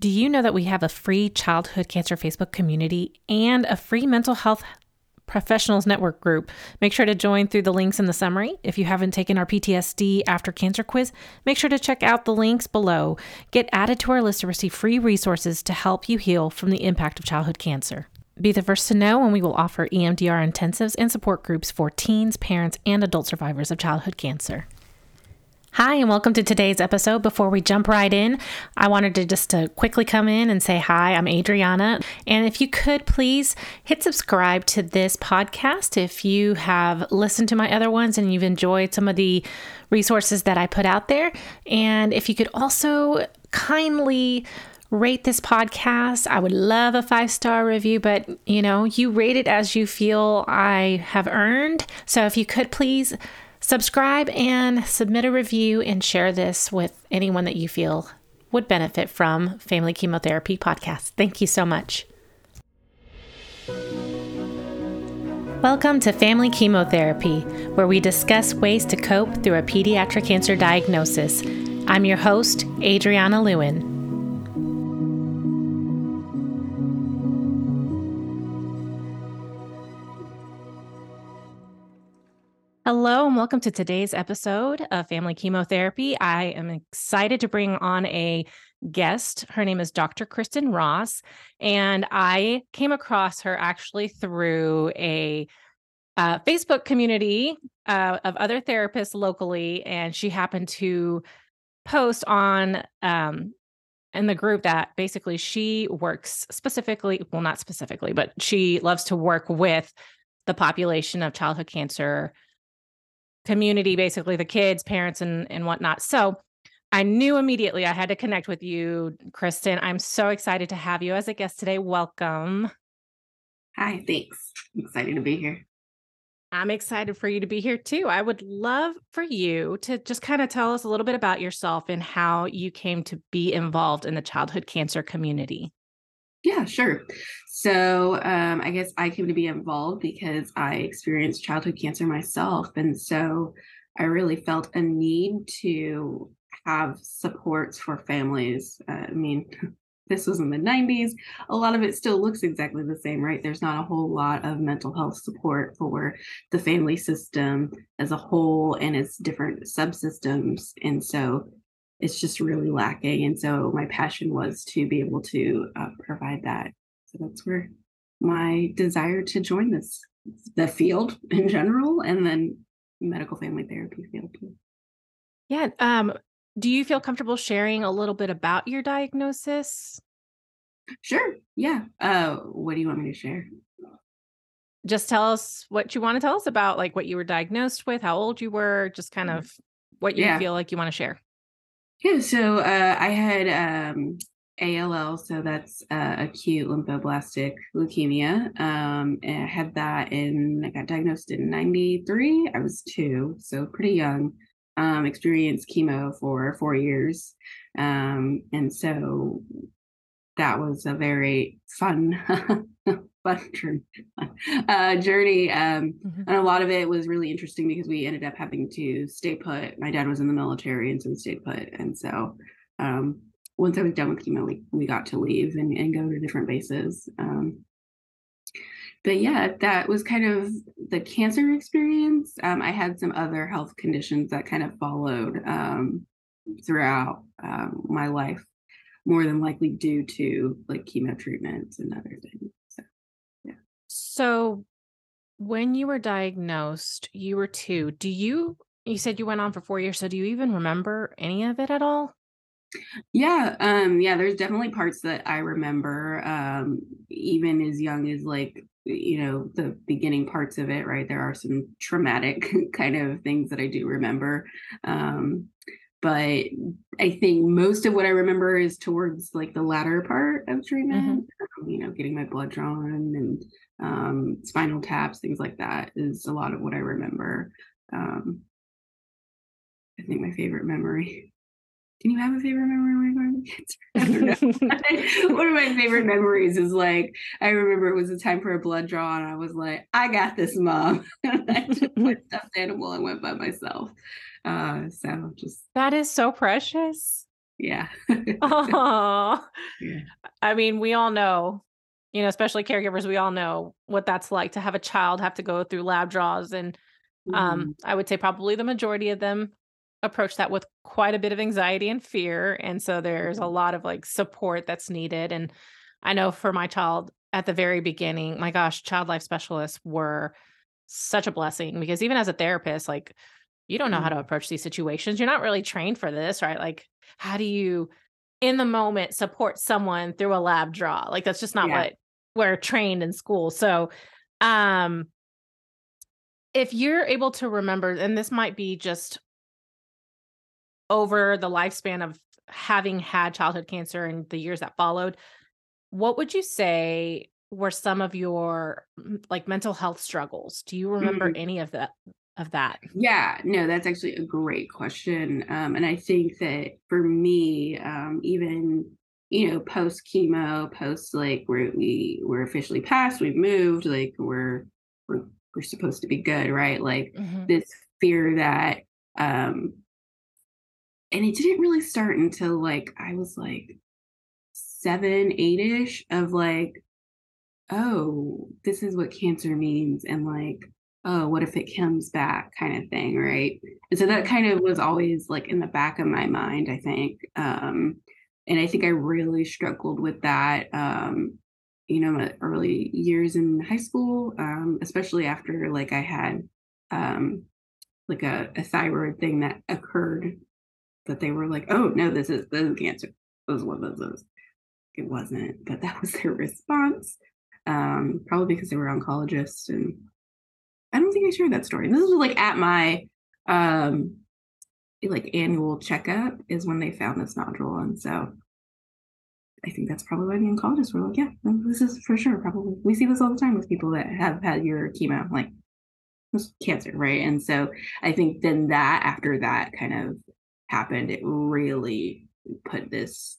Do you know that we have a free childhood cancer Facebook community and a free mental health professionals network group? Make sure to join through the links in the summary. If you haven't taken our PTSD after cancer quiz, make sure to check out the links below. Get added to our list to receive free resources to help you heal from the impact of childhood cancer. Be the first to know when we will offer EMDR intensives and support groups for teens, parents, and adult survivors of childhood cancer. Hi, and welcome to today's episode. Before we jump right in, I wanted to just to quickly come in and say hi. I'm Adriana, and if you could please hit subscribe to this podcast if you have listened to my other ones and you've enjoyed some of the resources that I put out there, and if you could also kindly rate this podcast. I would love a five star review, but you know, you rate it as you feel I have earned. So if you could please Subscribe and submit a review and share this with anyone that you feel would benefit from Family Chemotherapy Podcast. Thank you so much. Welcome to Family Chemotherapy, where we discuss ways to cope through a pediatric cancer diagnosis. I'm your host, Adriana Lewin. Hello, and welcome to today's episode of Family Chemotherapy. I am excited to bring on a guest. Her name is Dr. Kristin Ross, and I came across her actually through a uh, Facebook community uh, of other therapists locally, and she happened to post on um, in the group that basically she works specifically, well, not specifically, but she loves to work with the population of childhood cancer community, basically the kids, parents, and and whatnot. So I knew immediately I had to connect with you, Kristin. I'm so excited to have you as a guest today. Welcome. Hi, thanks. I'm excited to be here. I'm excited for you to be here too. I would love for you to just kind of tell us a little bit about yourself and how you came to be involved in the childhood cancer community. Yeah, sure. So um, I guess I came to be involved because I experienced childhood cancer myself. And so I really felt a need to have supports for families. Uh, I mean, this was in the 90s. A lot of it still looks exactly the same, right? There's not a whole lot of mental health support for the family system as a whole and its different subsystems. And so it's just really lacking. And so my passion was to be able to uh, provide that. So that's where my desire to join this the field in general and then medical family therapy field too. Yeah. Um, do you feel comfortable sharing a little bit about your diagnosis? Sure. Yeah. Uh, what do you want me to share? Just tell us what you want to tell us about, like what you were diagnosed with, how old you were, just kind mm. of what you yeah. feel like you want to share. Yeah, so uh, I had um, ALL, so that's uh, acute lymphoblastic leukemia. Um, and I had that in, I got diagnosed in 93. I was two, so pretty young. Um, experienced chemo for four years. Um, and so that was a very fun fun journey. Uh, journey. Um, mm-hmm. And a lot of it was really interesting because we ended up having to stay put. My dad was in the military, and so we stayed put. And so um, once I was done with chemo, we, we got to leave and, and go to different bases. Um, but yeah, that was kind of the cancer experience. Um, I had some other health conditions that kind of followed um, throughout um, my life, more than likely due to like chemo treatments and other things. So when you were diagnosed, you were two. Do you you said you went on for 4 years, so do you even remember any of it at all? Yeah, um yeah, there's definitely parts that I remember um even as young as like you know the beginning parts of it, right? There are some traumatic kind of things that I do remember. Um but I think most of what I remember is towards like the latter part of treatment, mm-hmm. um, you know, getting my blood drawn and um, spinal taps, things like that is a lot of what I remember. Um, I think my favorite memory. Can you have a favorite memory One of my favorite memories is like I remember it was a time for a blood draw, and I was like, "I got this, mom." I took my stuffed animal and went by myself. Uh, so just that is so precious. Yeah. oh, yeah. I mean, we all know, you know, especially caregivers, we all know what that's like to have a child have to go through lab draws. And um, Mhm. I would say probably the majority of them approach that with quite a bit of anxiety and fear. And so there's a Mhm. lot of like support that's needed. And I know for my child at the very beginning, my gosh, child life specialists were such a blessing because even as a therapist, like you don't know how to Mhm. approach these situations. You're not really trained for this, right? Like, how do you in the moment support someone through a lab draw? Like that's just not Yeah. what we're trained in school. So um if you're able to remember, and this might be just over the lifespan of having had childhood cancer and the years that followed, what would you say were some of your like mental health struggles? Do you remember Mhm. any of that of that? Yeah, no, that's actually a great question. Um, and I think that for me, um, even you know, post chemo, post like where we we're officially passed, we've moved, like we're we're we're supposed to be good, right? Like Mhm. this fear that um and it didn't really start until like I was like seven, eight-ish of like, oh, this is what cancer means, and like, oh, what if it comes back kind of thing, right? And so that kind of was always like in the back of my mind, I think. Um, and I think I really struggled with that, um, you know, my early years in high school, um, especially after like I had um like a, a thyroid thing that occurred that they were like, oh no, this is this is cancer. This is what this is. It wasn't, but that was their response. Um, probably because they were oncologists and I don't think I shared that story. This was like at my um like annual checkup is when they found this nodule. And so I think that's probably why the oncologists were like, yeah, this is for sure. Probably we see this all the time with people that have had your chemo, like cancer, right? And so I think then that after that kind of happened, it really put this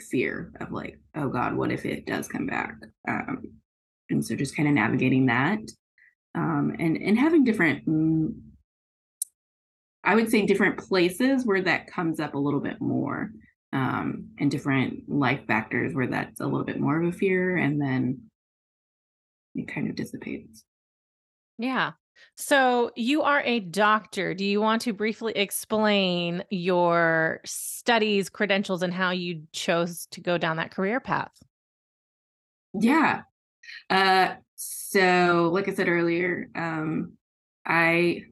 fear of like, oh God, what if it does come back? Um, and so just kind of navigating that um, and and having different mm, i would say different places where that comes up a little bit more um, and different life factors where that's a little bit more of a fear and then it kind of dissipates Yeah. So you are a doctor. Do you want to briefly explain your studies, credentials, and how you chose to go down that career path? yeah uh, so like i said earlier um, i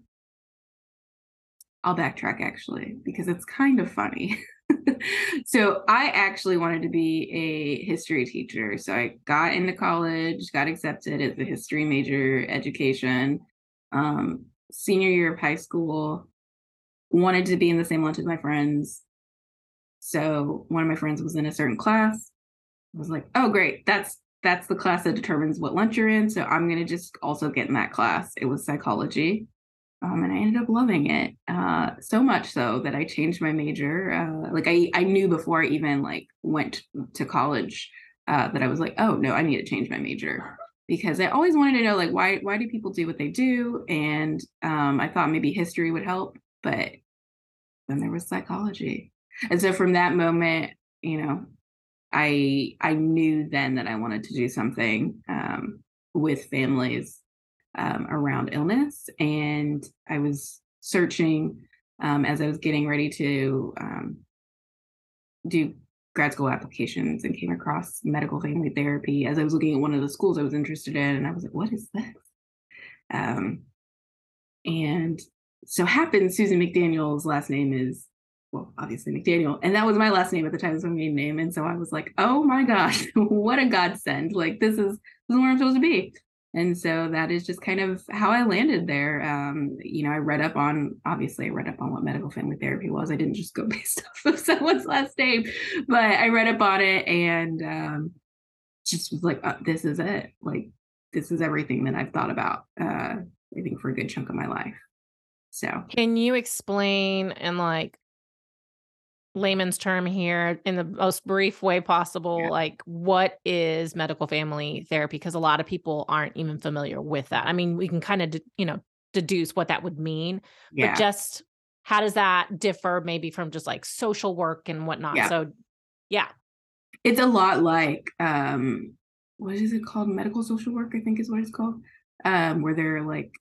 i'll backtrack actually because it's kind of funny so I actually wanted to be a history teacher. So I got into college, got accepted as a history major education. Um, senior year of high school, wanted to be in the same lunch as my friends. So one of my friends was in a certain class. I was like, oh great, that's that's the class that determines what lunch you're in. So I'm gonna just also get in that class. It was psychology. Um, and I ended up loving it uh, so much so that I changed my major. Uh, like I, I knew before I even like went to college uh, that I was like, oh no, I need to change my major because I always wanted to know like why why do people do what they do, and um, I thought maybe history would help, but then there was psychology, and so from that moment, you know, I I knew then that I wanted to do something um, with families um, around illness. And I was searching um, as I was getting ready to um, do grad school applications and came across medical family therapy as I was looking at one of the schools I was interested in. And I was like, what is this? Um, and so happened Susan McDaniel's last name is well, obviously McDaniel. And that was my last name at the time, was my maiden name. And so I was like, oh my gosh, what a godsend. Like this is this is where I'm supposed to be. And so that is just kind of how I landed there. Um, you know, I read up on obviously I read up on what medical family therapy was. I didn't just go based off of someone's last name, but I read up on it and um just was like, uh, this is it. Like this is everything that I've thought about, uh, I think for a good chunk of my life. So Can you explain in like layman's term here in the most brief way possible, Yeah. like what is medical family therapy? Because a lot of people aren't even familiar with that. I mean, we can kind of, you know, deduce what that would mean, yeah. but just how does that differ maybe from just like social work and whatnot yeah. so yeah it's a lot like um what is it called medical social work i think is what it's called um where they're like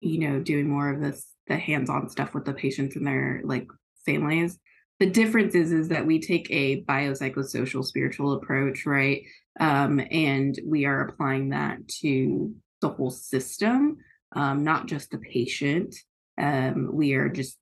you know doing more of this the hands-on stuff with the patients and their like families the difference is is that we take a biopsychosocial spiritual approach right? Um, and we are applying that to the whole system um, not just the patient. Um, we are just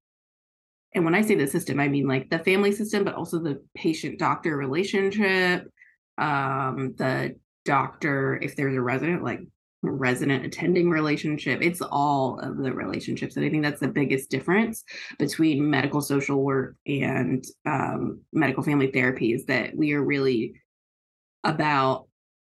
and when i say the system i mean like the family system but also the patient doctor relationship um, the doctor if there's a resident like resident attending relationship. It's all of the relationships and i think that's the biggest difference between medical social work and um, medical family therapy is that we are really about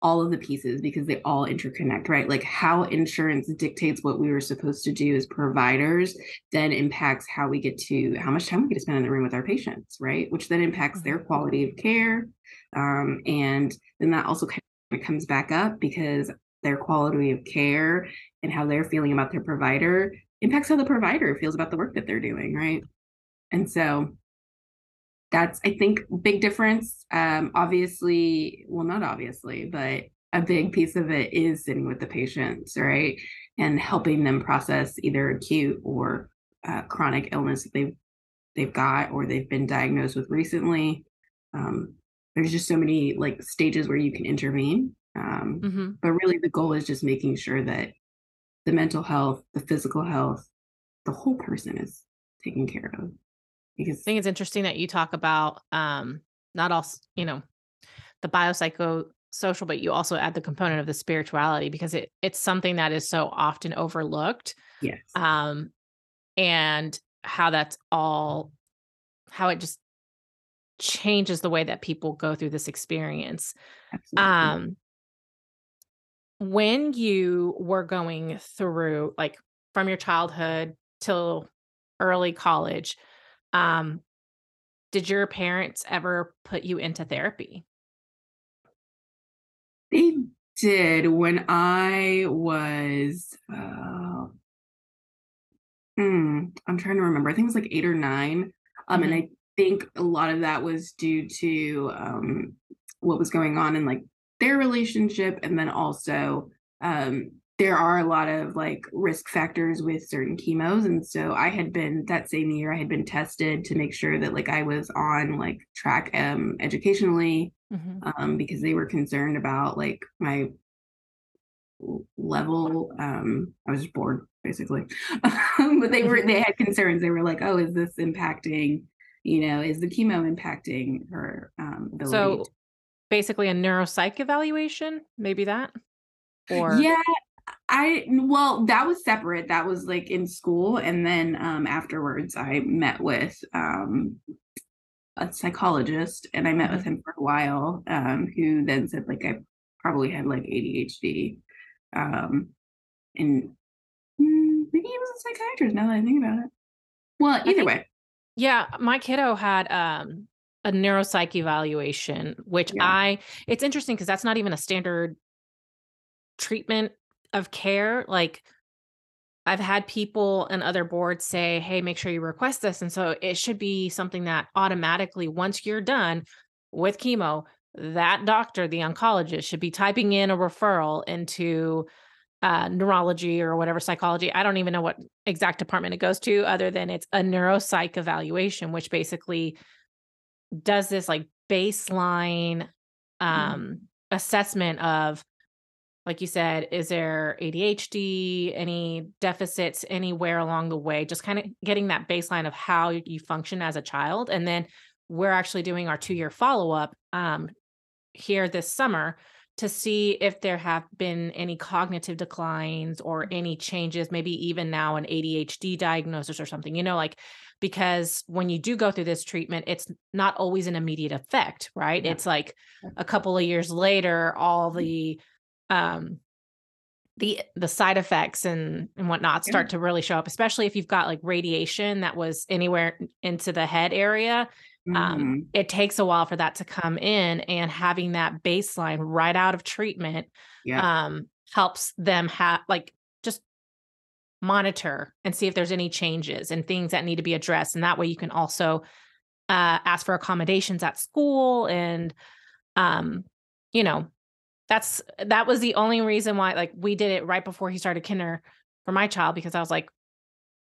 all of the pieces because they all interconnect right? Like how insurance dictates what we were supposed to do as providers then impacts how we get to how much time we get to spend in the room with our patients right? Which then impacts their mm-hmm. quality of care um, and then that also kind of comes back up because their quality of care and how they're feeling about their provider impacts how the provider feels about the work that they're doing, right? And so that's I think big difference. Um, obviously, well, not obviously, but a big piece of it is sitting with the patients, right, and helping them process either acute or uh, chronic illness that they've they've got or they've been diagnosed with recently. Um, there's just so many like stages where you can intervene um, mm-hmm. But really, the goal is just making sure that the mental health, the physical health, the whole person is taken care of. Because I think it's interesting that you talk about um, not all, you know, the biopsycho social, but you also add the component of the spirituality because it it's something that is so often overlooked. Yes. Um, and how that's all, how it just changes the way that people go through this experience. Absolutely. Um, when you were going through like from your childhood till early college um did your parents ever put you into therapy they did when i was uh hmm, i'm trying to remember i think it was like eight or nine um mm-hmm. and i think a lot of that was due to um what was going on in like their relationship and then also um, there are a lot of like risk factors with certain chemos and so i had been that same year i had been tested to make sure that like i was on like track um educationally mm-hmm. um because they were concerned about like my level um i was just bored basically. But they were they had concerns. They were like oh is this impacting you know is the chemo impacting her um ability so basically a neuropsych evaluation maybe that? Or yeah i well that was separate that was like in school and then um afterwards i met with um a psychologist and i met with mm-hmm. him for a while um who then said like i probably had like adhd um and mm, maybe he was a psychiatrist now that i think about it. Well either think, way yeah my kiddo had um a neuropsych evaluation, which yeah. I it's interesting because that's not even a standard treatment of care. Like I've had people and other boards say, hey, make sure you request this. And so it should be something that automatically, once you're done with chemo, that doctor, the oncologist, should be typing in a referral into uh, neurology or whatever psychology. I don't even know what exact department it goes to, other than it's a neuropsych evaluation, which basically does this like baseline mm-hmm. um mm. assessment of like you said is there ADHD any deficits anywhere along the way just kind of getting that baseline of how you function as a child and then we're actually doing our 2 year follow up um here this summer to see if there have been any cognitive declines or mm. any changes maybe even now an ADHD diagnosis or something you know like because when you do go through this treatment it's not always an immediate effect right yeah. it's like a couple of years later all mm-hmm. the um the the side effects and and whatnot start yeah. to really show up especially if you've got like radiation that was anywhere into the head area um, mm-hmm. um it takes a while for that to come in and having that baseline right out of treatment yeah. um helps them have like monitor and see if there's any changes and things that need to be addressed. And that way you can also uh, ask for accommodations at school and, um, you know, that's that was the only reason why like we did it right before he started kinder for my child because I was like,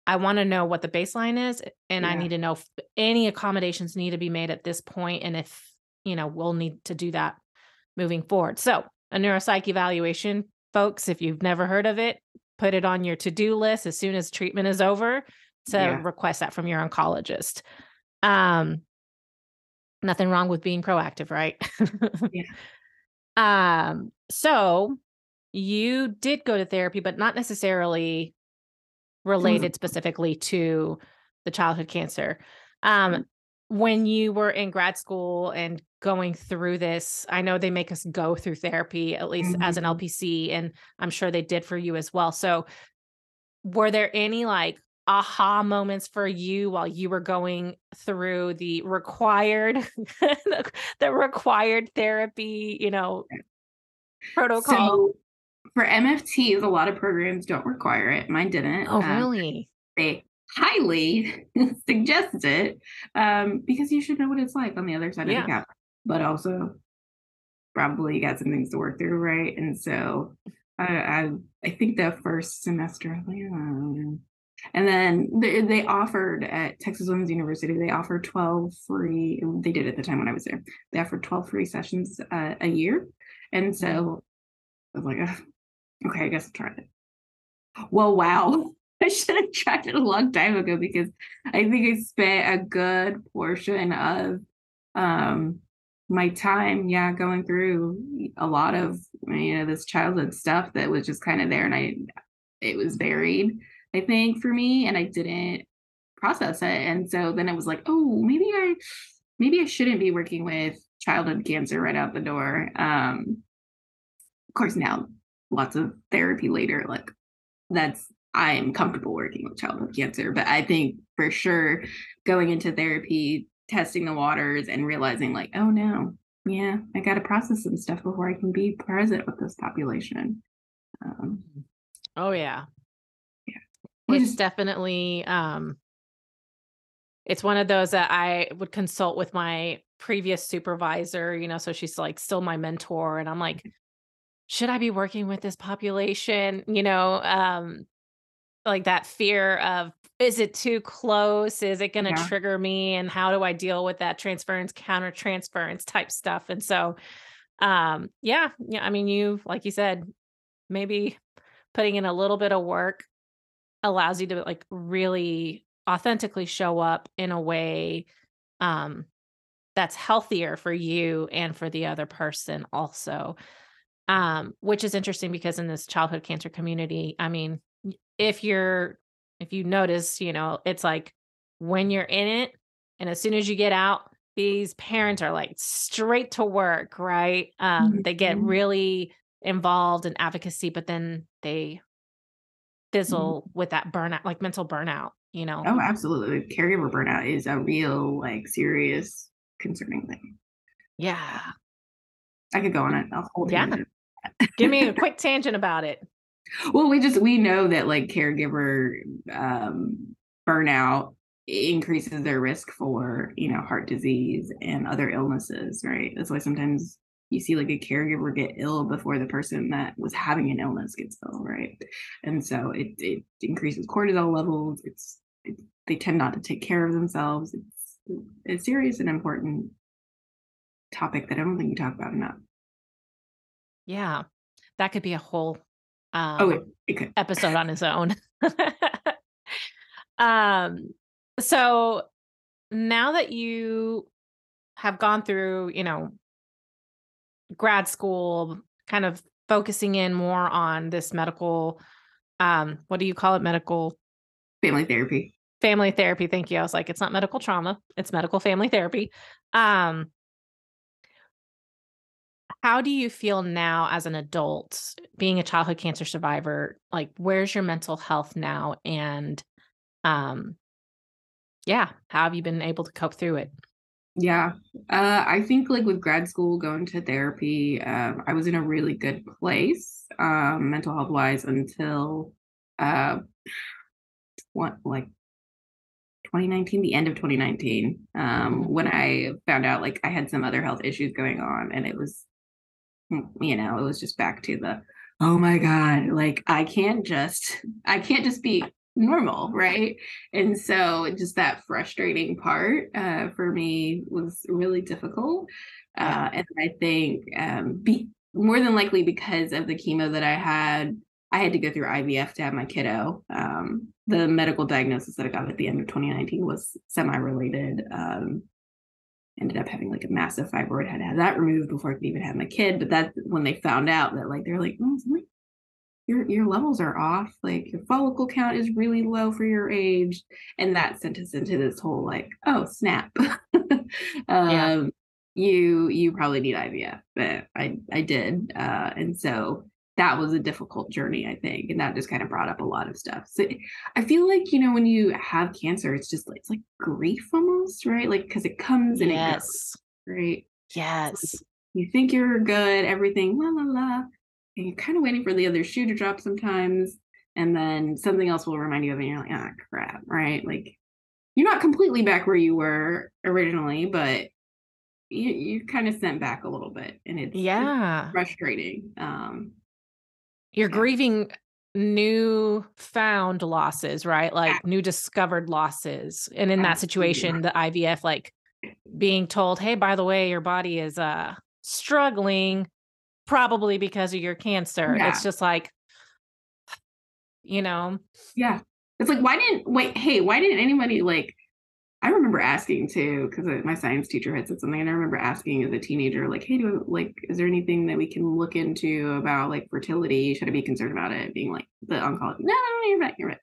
I want to know what the baseline is and yeah. I need to know if any accommodations need to be made at this point and if, you know, we'll need to do that moving forward. So, a neuropsych evaluation, folks, if you've never heard of it, put it on your to-do list as soon as treatment is over to yeah. request that from your oncologist. Um nothing wrong with being proactive, right? yeah. Um so you did go to therapy but not necessarily related specifically to the childhood cancer. Um, mm. when you were in grad school and going through this, I know they make us go through therapy, at least mm-hmm. as an mm-hmm. LPC, and I'm sure they did for you as well. So, were there any like aha moments for you while you were going through the required the required therapy you know protocol so for MFTs, a lot of programs don't require it. Mine didn't. Oh, um, really? They highly suggest it um, because you should know what it's like on the other side yeah. of the cap, but also probably got some things to work through, right? And so I, I, I think the first semester, and then they, they, offered at Texas Women's University, they offered 12 free, they did at the time when I was there, they offered 12 free sessions uh, a year. And so I was like, Okay, I guess I'll try it. Well, wow. I should have tried it a long time ago because I think I spent a good portion of um my time, yeah, going through a lot of you know this childhood stuff that was just kind of there, and I it was buried. I think for me, and I didn't process it, and so then it was like, oh, maybe I maybe I shouldn't be working with childhood cancer right out the door. Um, of course, now lots of therapy later like that's i'm comfortable working with childhood cancer but i think for sure going into therapy testing the waters and realizing like oh no. Yeah i got to process some stuff before i can be present with this population. Um, oh yeah. Yeah. It's definitely um it's one of those that i would consult with my previous supervisor you know so she's like still my mentor and i'm like should I be working with this population? You know, um, like that fear of is it too close? Is it going to yeah. trigger me? And how do I deal with that transference, counter transference type stuff? And so, um, yeah, yeah. I mean, you like you said, maybe putting in a little bit of work allows you to like really authentically show up in a way um that's healthier for you and for the other person also um, which is interesting because in this childhood cancer community, I mean, if you're if you notice, you know, it's like when you're in it, and as soon as you get out, these parents are like straight to work, right? Um, mm-hmm. They get mm-hmm. really involved in advocacy, but then they mm-hmm. fizzle mm-hmm. with that burnout, like mental burnout, you know? Oh, absolutely. Caregiver burnout is a real, like, serious, concerning thing. Yeah. I could go on it. I'll hold yeah. Give me a quick tangent about it. Well, we just we know that like caregiver um, burnout increases their risk for you know heart disease and other illnesses, right? That's why sometimes you see like a caregiver get ill before the person that was having an illness gets ill, right? And so it it increases cortisol levels. It's it, they tend not to take care of themselves. It's a serious and important topic that I don't think you talk about enough. Yeah. That could be a whole um, it could. episode on his own. um, so now that you have gone through, you know, grad school, kind of focusing in more on this medical, um, what do you call it? Medical Family therapy. family therapy. Thank you. I was like, it's not medical trauma, it's medical family therapy. Um, how do you feel now as an adult being a childhood cancer survivor like where's your mental health now and um yeah how have you been able to cope through it yeah uh i think like with grad school going to therapy um i was in a really good place um mental health wise until uh what like 2019, the end of 2019, um, mm-hmm. when I found out like I had some other health issues going on, and it was, you know, it was just back to the, oh my god, like I can't just, I can't just be normal, right? And so just that frustrating part uh, for me was really difficult, uh, and I think um, be more than likely because of the chemo that I had I had to go through IVF to have my kiddo. Um, the medical diagnosis that I got at the end of 2019 was semi-related. Um, ended up having like a massive fibroid. Had to have that removed before I could even have my kid. But that's when they found out that like they're like, oh, your your levels are off. Like your follicle count is really low for your age, and that sent us into this whole like, oh snap. um, yeah. You you probably need IVF, but I I did, uh, and so that was a difficult journey, I think. And that just kind of brought up a lot of stuff. So I feel like, you know, when you have cancer, it's just like, it's like grief almost, right? Like, because it comes and yes. it goes, right? Yes. So you think you're good, everything, la, la, la. And you're kind of waiting for the other shoe to drop sometimes. And then something else will remind you of it. And you're like, ah, oh, crap, right? Like, you're not completely back where you were originally, but you, you kind of sent back a little bit. And it's, yeah it's frustrating. Um, you're grieving new found losses, right? Like new discovered losses. And in that situation, the IVF, like being told, hey, by the way, your body is uh struggling, probably because of your cancer. Yeah. It's just like, you know. Yeah. It's like, why didn't wait, hey, why didn't anybody like I remember asking too, because my science teacher had said something, and I remember asking as a teenager, like, "Hey, do like, is there anything that we can look into about like fertility? Should I be concerned about it?" Being like the oncologist, no, no, you're right, you're right,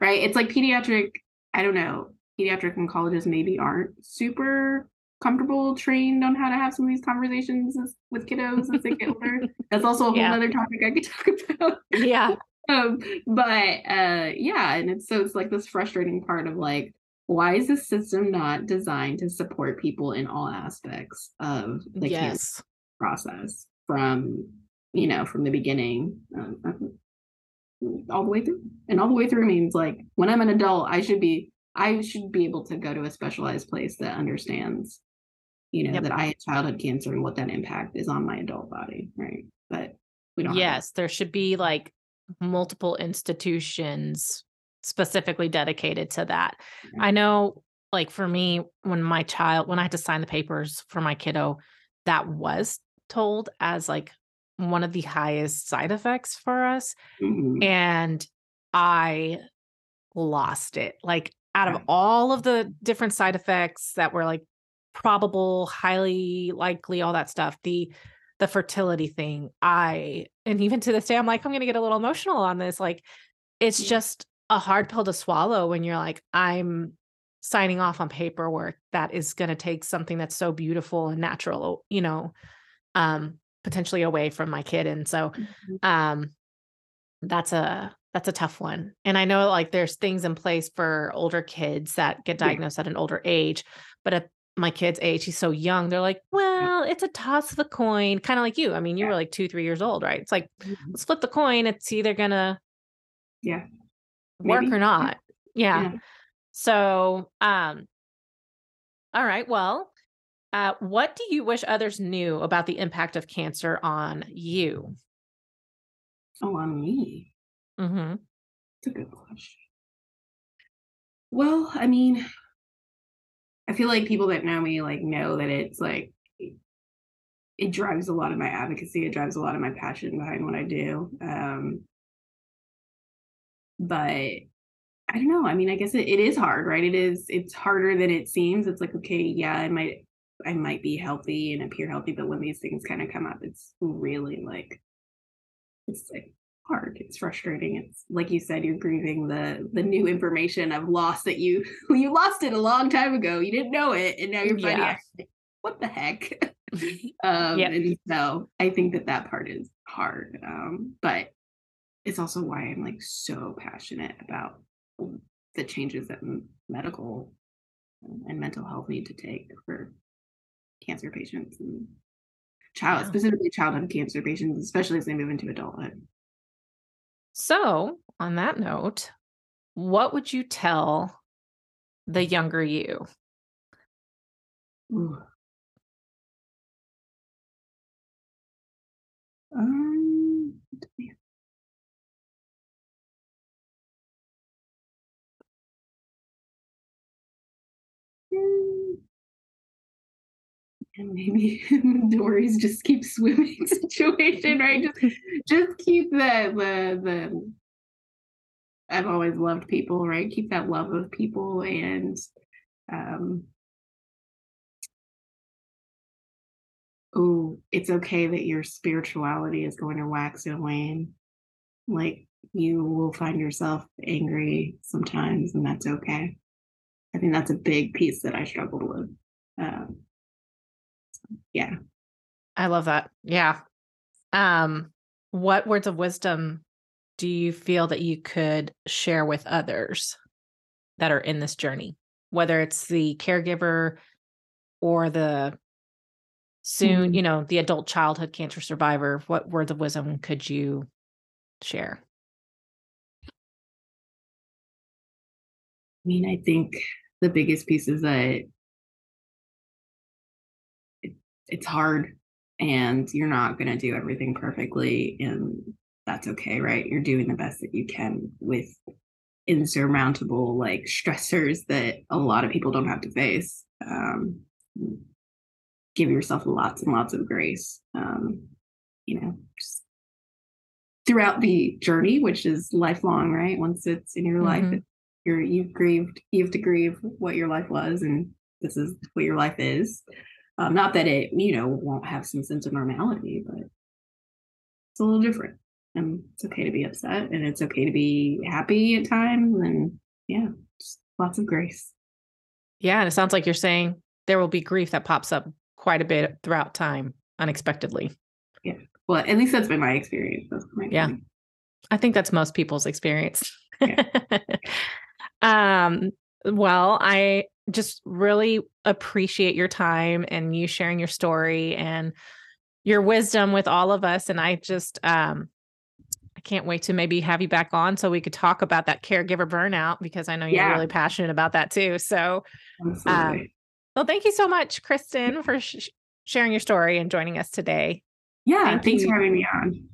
right? It's like pediatric. I don't know. Pediatric oncologists maybe aren't super comfortable trained on how to have some of these conversations with kiddos as they get older. That's also a whole yeah. other topic I could talk about. Yeah. um, but uh, yeah, and it's so it's like this frustrating part of like why is the system not designed to support people in all aspects of the yes. process from you know from the beginning um, uh, all the way through and all the way through means like when i'm an adult i should be i should be able to go to a specialized place that understands you know yep. that i had childhood cancer and what that impact is on my adult body right but we don't yes there should be like multiple institutions specifically dedicated to that. Mm-hmm. I know like for me when my child when I had to sign the papers for my kiddo that was told as like one of the highest side effects for us mm-hmm. and I lost it. Like out of all of the different side effects that were like probable, highly likely, all that stuff, the the fertility thing, I and even to this day I'm like I'm going to get a little emotional on this like it's just a hard pill to swallow when you're like, I'm signing off on paperwork that is going to take something that's so beautiful and natural, you know, um, potentially away from my kid. And so, mm-hmm. um, that's a, that's a tough one. And I know like there's things in place for older kids that get diagnosed at an older age, but at my kid's age, he's so young. They're like, well, it's a toss of the coin, kind of like you. I mean, you yeah. were like two, three years old, right? It's like, mm-hmm. let's flip the coin. It's either gonna, yeah, work or not. Yeah. yeah. So, um, all right. Well, uh, what do you wish others knew about the impact of cancer on you? Oh, on me. Mm-hmm. It's a good question. Well, I mean, I feel like people that know me like know that it's like it drives a lot of my advocacy. It drives a lot of my passion behind what I do. Um, but I don't know. I mean, I guess it, it is hard, right? It is, it's harder than it seems. It's like, okay, yeah, I might, I might be healthy and appear healthy, but when these things kind of come up, it's really like, it's like hard. It's frustrating. It's like you said, you're grieving the the new information of loss that you you lost it a long time ago. You didn't know it, and now you're finding yeah. out. What the heck? um, yep. And so I think that that part is hard. Um, but it's also why I'm like so passionate about the changes that medical and mental health need to take for cancer patients and child, yeah. specifically childhood cancer patients, especially as they move into adulthood. So, on that note, what would you tell the younger you? Ooh. Um, and maybe Dory's just keep swimming situation, right? Just just keep the the the I've always loved people, right? Keep that love of people and um oh, it's okay that your spirituality is going to wax and wane. Like you will find yourself angry sometimes, and that's okay. I think that's a big piece that I struggled with. Um, yeah. I love that. Yeah. Um, what words of wisdom do you feel that you could share with others that are in this journey? Whether it's the caregiver or the soon, mm-hmm. you know, the adult childhood cancer survivor, what words of wisdom could you share? I mean, I think the biggest piece is that it, it's hard and you're not going to do everything perfectly and that's okay right you're doing the best that you can with insurmountable like stressors that a lot of people don't have to face um, give yourself lots and lots of grace um, you know just throughout the journey which is lifelong right once it's in your mm-hmm. life you're you've grieved you have to grieve what your life was and this is what your life is. Um, not that it you know won't have some sense of normality but it's a little different and it's okay to be upset and it's okay to be happy at times and yeah just lots of grace. Yeah and it sounds like you're saying there will be grief that pops up quite a bit throughout time unexpectedly. Yeah well at least that's been my experience my yeah. i think that's most people's experience. Yeah. Um, well, I just really appreciate your time and you sharing your story and your wisdom with all of us. And I just, um, I can't wait to maybe have you back on so we could talk about that caregiver burnout because I know you're yeah. really passionate about that too. So, um, well, thank you so much, Kristin, for sh- sharing your story and joining us today. Yeah, thank thanks you. for having me on.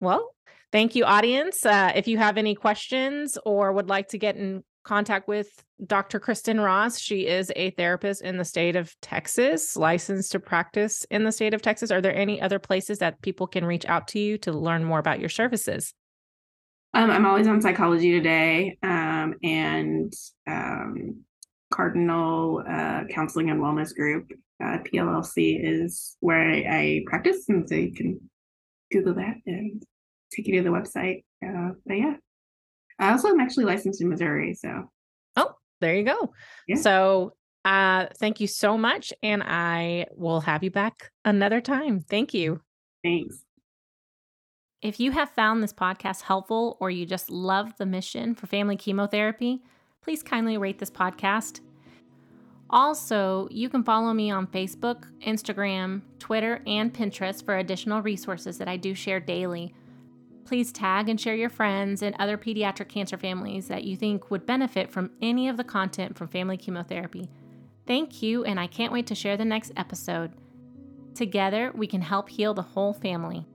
Well, thank you, audience. Uh, if you have any questions or would like to get in contact with Dr. Kristin Ross. She is a therapist in the state of Texas, licensed to practice in the state of Texas. Are there any other places that people can reach out to you to learn more about your services? Um, I'm always on Psychology Today um, and um, Cardinal uh, Counseling and Wellness Group. Uh, PLLC is where I, I, practice, and so you can Google that and take you to the website. Uh, but yeah, I also am actually licensed in Missouri. So, oh, there you go. Yeah. So, uh, thank you so much. And I will have you back another time. Thank you. Thanks. If you have found this podcast helpful or you just love the mission for family chemotherapy, please kindly rate this podcast. Also, you can follow me on Facebook, Instagram, Twitter, and Pinterest for additional resources that I do share daily Please tag and share your friends and other pediatric cancer families that you think would benefit from any of the content from family chemotherapy. Thank you, and I can't wait to share the next episode. Together, we can help heal the whole family.